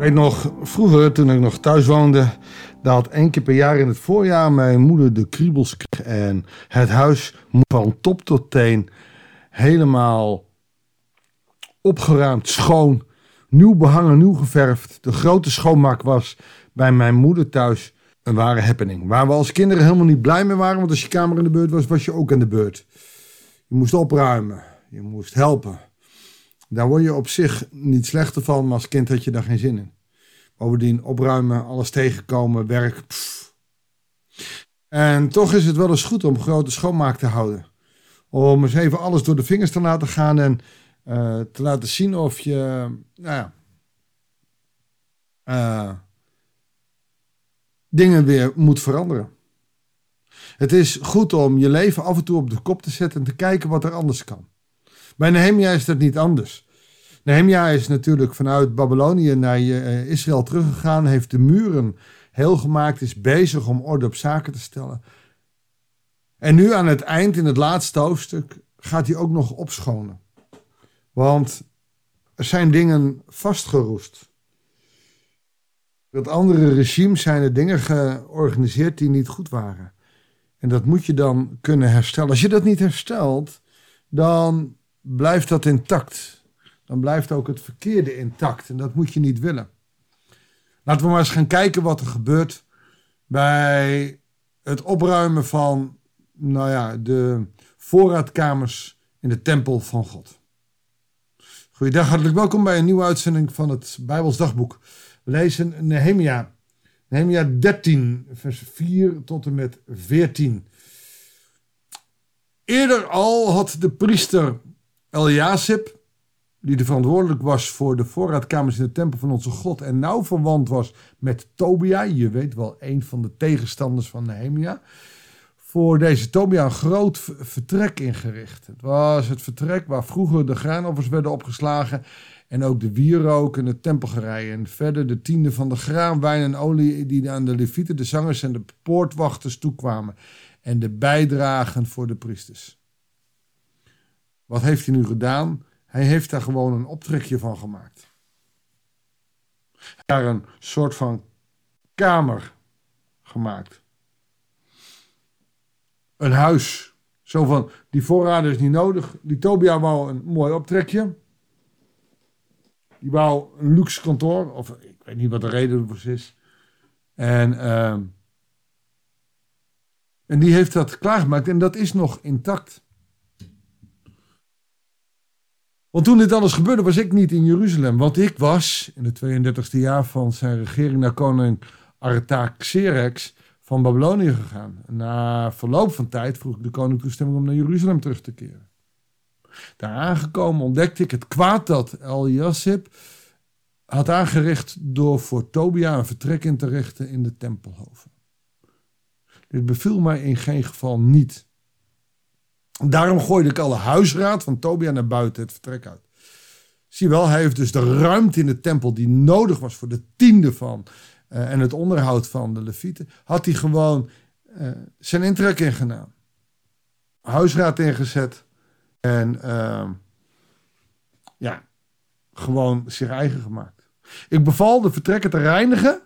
weet nog, vroeger toen ik nog thuis woonde, dat één keer per jaar in het voorjaar mijn moeder de kriebels kreeg. En het huis van top tot teen helemaal opgeruimd, schoon, nieuw behangen, nieuw geverfd. De grote schoonmaak was bij mijn moeder thuis een ware happening. Waar we als kinderen helemaal niet blij mee waren, want als je kamer in de beurt was, was je ook in de beurt. Je moest opruimen, je moest helpen. Daar word je op zich niet slechter van, maar als kind had je daar geen zin in. Bovendien opruimen, alles tegenkomen, werk. En toch is het wel eens goed om grote schoonmaak te houden. Om eens even alles door de vingers te laten gaan en eh, te laten zien of je, nou ja, eh, dingen weer moet veranderen. Het is goed om je leven af en toe op de kop te zetten en te kijken wat er anders kan. Bij Nehemia is dat niet anders. Nehemia is natuurlijk vanuit Babylonië naar eh, Israël teruggegaan, heeft de muren heel gemaakt, is bezig om orde op zaken te stellen. En nu aan het eind, in het laatste hoofdstuk, gaat hij ook nog opschonen. Want er zijn dingen vastgeroest. Met andere regimes zijn er dingen georganiseerd die niet goed waren. En dat moet je dan kunnen herstellen. Als je dat niet herstelt, dan blijft dat intact. Dan blijft ook het verkeerde intact. En dat moet je niet willen. Laten we maar eens gaan kijken wat er gebeurt bij het opruimen van nou ja, de voorraadkamers in de tempel van God. Goeiedag, hartelijk welkom bij een nieuwe uitzending van het Bijbels Dagboek. We lezen Nehemia. Nehemia 13, vers 4 tot en met 14. Eerder al had de priester Eliasib, die de verantwoordelijk was voor de voorraadkamers in de tempel van onze God en nauw verwant was met Tobia, je weet wel, een van de tegenstanders van Nehemia, voor deze Tobia een groot vertrek ingericht. Het was het vertrek waar vroeger de graanoffers werden opgeslagen en ook de wierook en het tempelgerei. En verder de tiende van de graan, wijn en olie die aan de levieten, de zangers en de poortwachters toekwamen. En de bijdragen voor de priesters. Wat heeft hij nu gedaan? Hij heeft daar gewoon een optrekje van gemaakt. Daar een soort van kamer gemaakt. Een huis. Zo van, die voorraden is niet nodig. Die Tobia wou een mooi optrekje. Die wou een luxe kantoor. Of ik weet niet wat de reden ervoor is. En, uh, en die heeft dat klaargemaakt. En dat is nog intact. Want toen dit alles gebeurde, was ik niet in Jeruzalem. Want ik was in het 32e jaar van zijn regering naar koning Artaxerxes van Babylonië gegaan. Na verloop van tijd vroeg ik de koning toestemming om naar Jeruzalem terug te keren. Daar aangekomen ontdekte ik het kwaad dat El Yassib had aangericht door voor Tobia een vertrek in te richten in de tempelhoven. Dit beviel mij in geen geval niet. Daarom gooide ik alle huisraad van Tobia naar buiten het vertrek uit. Zie wel, hij heeft dus de ruimte in de tempel die nodig was voor de tiende van uh, en het onderhoud van de levieten, had hij gewoon uh, zijn intrek ingedaan. Huisraad ingezet en uh, ja, gewoon zich eigen gemaakt. Ik beval de vertrekken te reinigen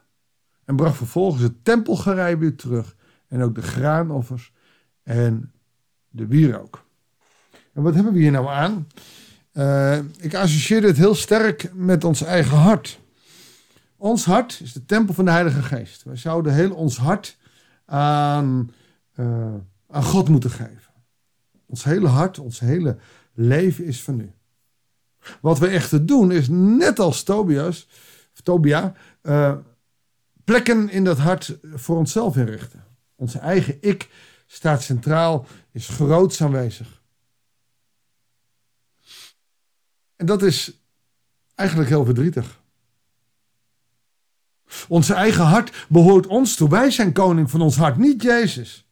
en bracht vervolgens het tempelgerei weer terug en ook de graanoffers en de wierook. En wat hebben we hier nou aan? Uh, ik associeer dit heel sterk met ons eigen hart. Ons hart is de tempel van de Heilige Geest. Wij zouden heel ons hart aan, uh, aan God moeten geven. Ons hele hart, ons hele leven is van u. Wat we echter doen is net als Tobias, Tobia, uh, plekken in dat hart voor onszelf inrichten. Onze eigen ik staat centraal, is groots aanwezig. En dat is eigenlijk heel verdrietig. Onze eigen hart behoort ons toe. Wij zijn koning van ons hart, niet Jezus.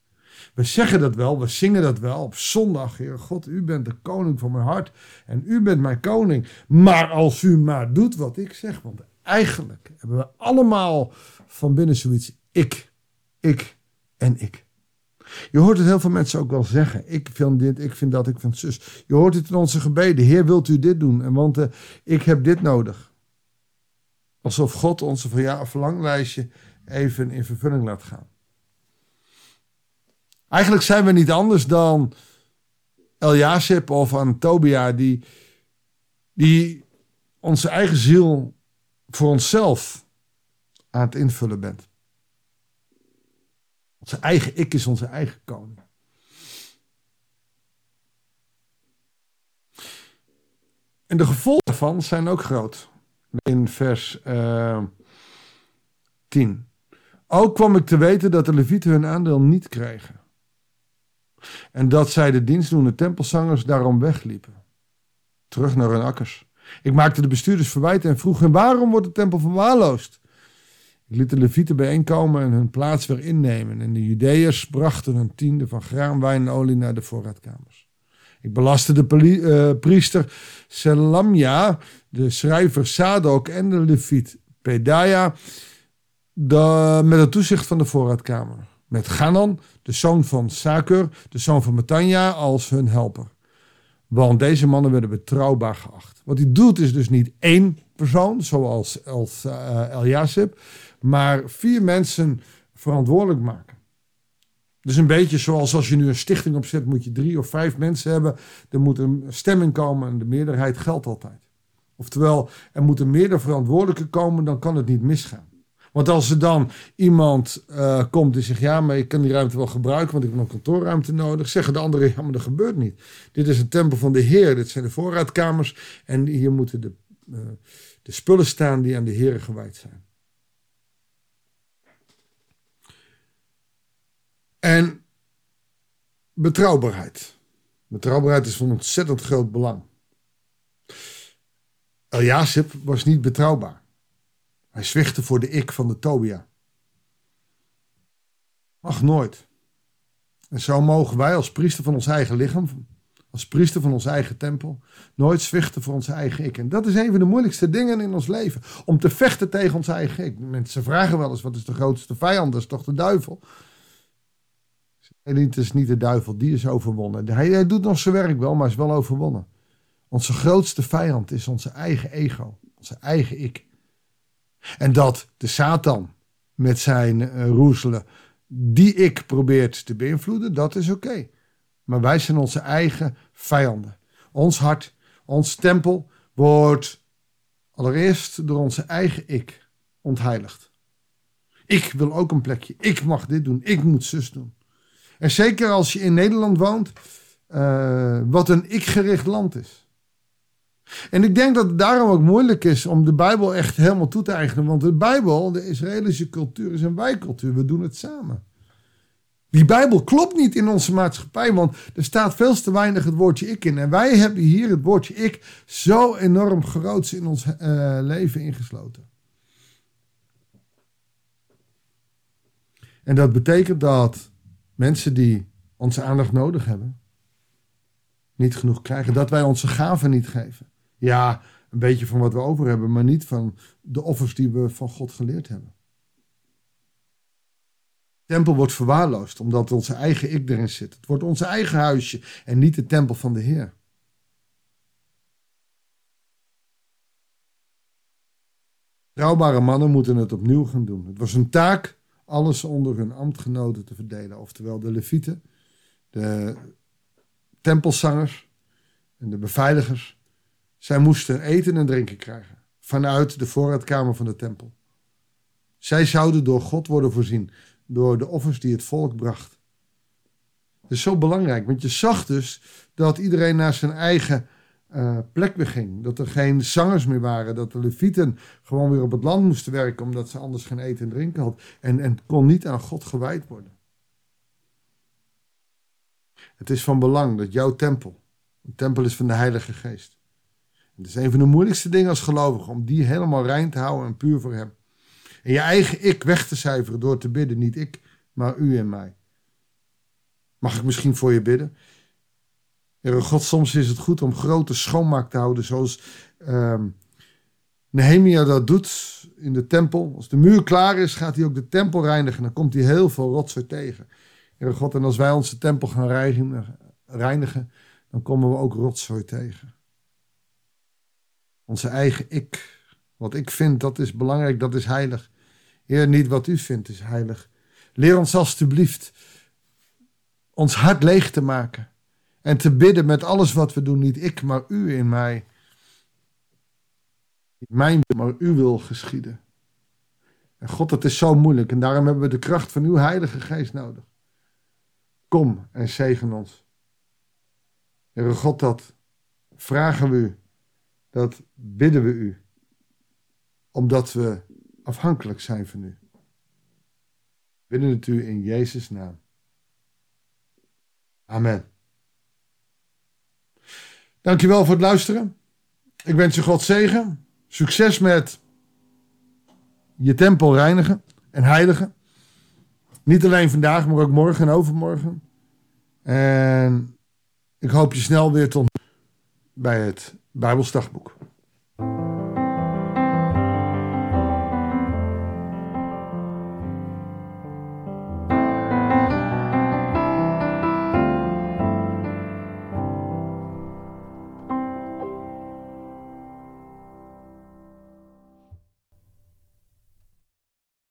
We zeggen dat wel, we zingen dat wel op zondag. Heer God, u bent de koning van mijn hart en u bent mijn koning. Maar als u maar doet wat ik zeg, want eigenlijk hebben we allemaal van binnen zoiets ik, ik en ik. Je hoort het heel veel mensen ook wel zeggen. Ik vind dit, ik vind dat, ik vind zus. Je hoort het in onze gebeden. Heer, wilt u dit doen? En want uh, ik heb dit nodig. Alsof God onze verlanglijstje even in vervulling laat gaan. Eigenlijk zijn we niet anders dan Eliasib of Antobia die, die onze eigen ziel voor onszelf aan het invullen bent. Onze eigen ik is onze eigen koning. En de gevolgen daarvan zijn ook groot. In vers uh, eh, 10. Ook kwam ik te weten dat de levieten hun aandeel niet kregen. En dat zij de dienstdoende tempelzangers daarom wegliepen. Terug naar hun akkers. Ik maakte de bestuurders verwijten en vroeg hen waarom wordt de tempel verwaarloosd? Ik liet de levieten bijeenkomen en hun plaats weer innemen. En de Judeërs brachten een tiende van graan, wijn en olie naar de voorraadkamers. Ik belastte de uh, priester Selamja, de schrijver Sadok en de leviet Pedaya met het toezicht van de voorraadkamer. Met Ganon, de zoon van Sakur, de zoon van Matanja, als hun helper. Want deze mannen werden betrouwbaar geacht. Wat hij doet is dus niet één persoon, zoals als, uh, maar vier mensen verantwoordelijk maken. Dus een beetje zoals als je nu een stichting opzet, moet je drie of vijf mensen hebben. Er moet een stemming komen en de meerderheid geldt altijd. Oftewel, er moeten meerdere verantwoordelijken komen, dan kan het niet misgaan. Want als er dan iemand uh, komt die zegt: Ja, maar ik kan die ruimte wel gebruiken, want ik heb nog kantoorruimte nodig. Zeggen de anderen: Ja, maar dat gebeurt niet. Dit is een tempel van de Heer. Dit zijn de voorraadkamers. En hier moeten de, uh, de spullen staan die aan de Heer gewijd zijn. En betrouwbaarheid. Betrouwbaarheid is van ontzettend groot belang. Eliasib was niet betrouwbaar. Hij zwichtte voor de ik van de Tobia. Mag nooit. En zo mogen wij als priester van ons eigen lichaam, als priester van ons eigen tempel, nooit zwichten voor ons eigen ik. En dat is een van de moeilijkste dingen in ons leven. Om te vechten tegen ons eigen ik. Mensen vragen wel eens, wat is de grootste vijand? Dat is toch de duivel? En het is niet de duivel, die is overwonnen. Hij, hij doet nog zijn werk wel, maar is wel overwonnen. Onze grootste vijand is onze eigen ego, onze eigen ik. En dat de Satan met zijn uh, roezelen die ik probeert te beïnvloeden, dat is oké. Maar wij zijn onze eigen vijanden. Ons hart, ons tempel wordt allereerst door onze eigen ik ontheiligd. Ik wil ook een plekje. Ik mag dit doen. Ik moet zus doen. En zeker als je in Nederland woont, uh, wat een ik-gericht land is. En ik denk dat het daarom ook moeilijk is om de Bijbel echt helemaal toe te eigenen. Want de Bijbel, de Israëlische cultuur, is een wij-cultuur. We doen het samen. Die Bijbel klopt niet in onze maatschappij, want er staat veel te weinig het woordje ik in. En wij hebben hier het woordje ik zo enorm groot in ons uh, leven ingesloten. En dat betekent dat mensen die onze aandacht nodig hebben, niet genoeg krijgen. Dat wij onze gaven niet geven. Ja, een beetje van wat we over hebben, maar niet van de offers die we van God geleerd hebben. De tempel wordt verwaarloosd omdat onze eigen ik erin zit. Het wordt onze eigen huisje en niet de tempel van de Heer. Trouwbare mannen moeten het opnieuw gaan doen. Het was een taak alles onder hun ambtgenoten te verdelen. Oftewel de levieten, de tempelzangers en de beveiligers zij moesten eten en drinken krijgen vanuit de voorraadkamer van de tempel. Zij zouden door God worden voorzien, door de offers die het volk bracht. Dat is zo belangrijk, want je zag dus dat iedereen naar zijn eigen uh, plek beging. Dat er geen zangers meer waren, dat de levieten gewoon weer op het land moesten werken, omdat ze anders geen eten en drinken hadden. En, en kon niet aan God gewijd worden. Het is van belang dat jouw tempel, een tempel is van de Heilige Geest, het is een van de moeilijkste dingen als gelovige om die helemaal rein te houden en puur voor Hem. En je eigen ik weg te cijferen door te bidden, niet ik, maar u en mij. Mag ik misschien voor je bidden? Heere God, soms is het goed om grote schoonmaak te houden, zoals uh, Nehemia dat doet in de tempel. Als de muur klaar is, gaat hij ook de tempel reinigen. Dan komt hij heel veel rotzooi tegen. Heere God, en als wij onze tempel gaan reinigen, reinigen dan komen we ook rotzooi tegen. Onze eigen ik Wat ik vind, dat is belangrijk, dat is heilig. Heer, niet wat u vindt is heilig. Leer ons alstublieft ons hart leeg te maken. En te bidden met alles wat we doen. Niet ik, maar u in mij. Niet mijn wil, maar uw wil geschieden. En God, het is zo moeilijk. En daarom hebben we de kracht van uw Heilige Geest nodig. Kom en zegen ons. Heere God, dat vragen we u. Dat bidden we u. Omdat we afhankelijk zijn van u. Bidden het u in Jezus' naam. Amen. Dankjewel voor het luisteren. Ik wens je God zegen. Succes met je tempel reinigen en heiligen. Niet alleen vandaag, maar ook morgen en overmorgen. En ik hoop je snel weer tot bij het Bijbelsdagboek.